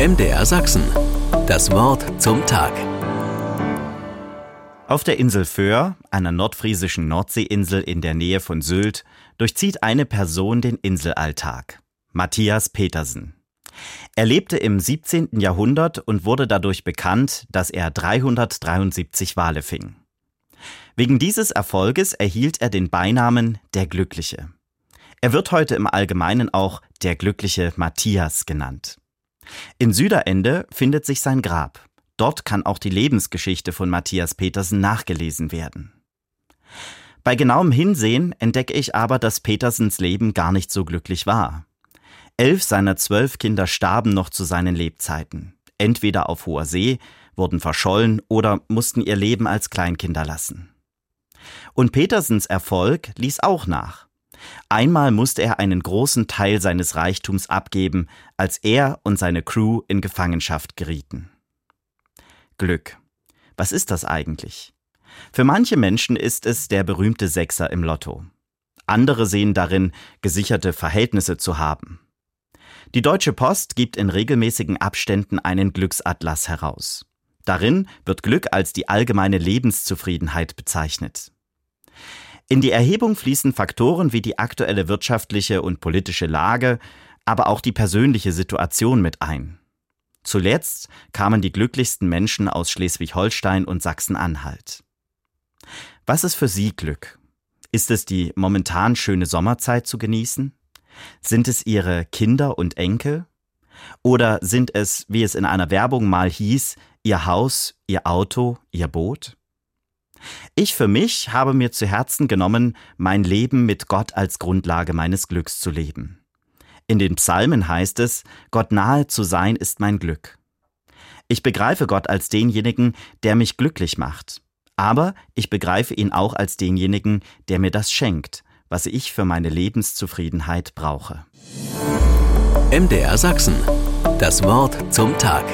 MDR Sachsen. Das Wort zum Tag. Auf der Insel Föhr, einer nordfriesischen Nordseeinsel in der Nähe von Sylt, durchzieht eine Person den Inselalltag. Matthias Petersen. Er lebte im 17. Jahrhundert und wurde dadurch bekannt, dass er 373 Wale fing. Wegen dieses Erfolges erhielt er den Beinamen der Glückliche. Er wird heute im Allgemeinen auch der glückliche Matthias genannt. In Süderende findet sich sein Grab. Dort kann auch die Lebensgeschichte von Matthias Petersen nachgelesen werden. Bei genauem Hinsehen entdecke ich aber, dass Petersens Leben gar nicht so glücklich war. Elf seiner zwölf Kinder starben noch zu seinen Lebzeiten, entweder auf hoher See, wurden verschollen oder mussten ihr Leben als Kleinkinder lassen. Und Petersens Erfolg ließ auch nach. Einmal musste er einen großen Teil seines Reichtums abgeben, als er und seine Crew in Gefangenschaft gerieten. Glück. Was ist das eigentlich? Für manche Menschen ist es der berühmte Sechser im Lotto. Andere sehen darin, gesicherte Verhältnisse zu haben. Die Deutsche Post gibt in regelmäßigen Abständen einen Glücksatlas heraus. Darin wird Glück als die allgemeine Lebenszufriedenheit bezeichnet. In die Erhebung fließen Faktoren wie die aktuelle wirtschaftliche und politische Lage, aber auch die persönliche Situation mit ein. Zuletzt kamen die glücklichsten Menschen aus Schleswig-Holstein und Sachsen-Anhalt. Was ist für Sie Glück? Ist es die momentan schöne Sommerzeit zu genießen? Sind es Ihre Kinder und Enkel? Oder sind es, wie es in einer Werbung mal hieß, Ihr Haus, Ihr Auto, Ihr Boot? Ich für mich habe mir zu Herzen genommen, mein Leben mit Gott als Grundlage meines Glücks zu leben. In den Psalmen heißt es, Gott nahe zu sein ist mein Glück. Ich begreife Gott als denjenigen, der mich glücklich macht. Aber ich begreife ihn auch als denjenigen, der mir das schenkt, was ich für meine Lebenszufriedenheit brauche. MDR Sachsen. Das Wort zum Tag.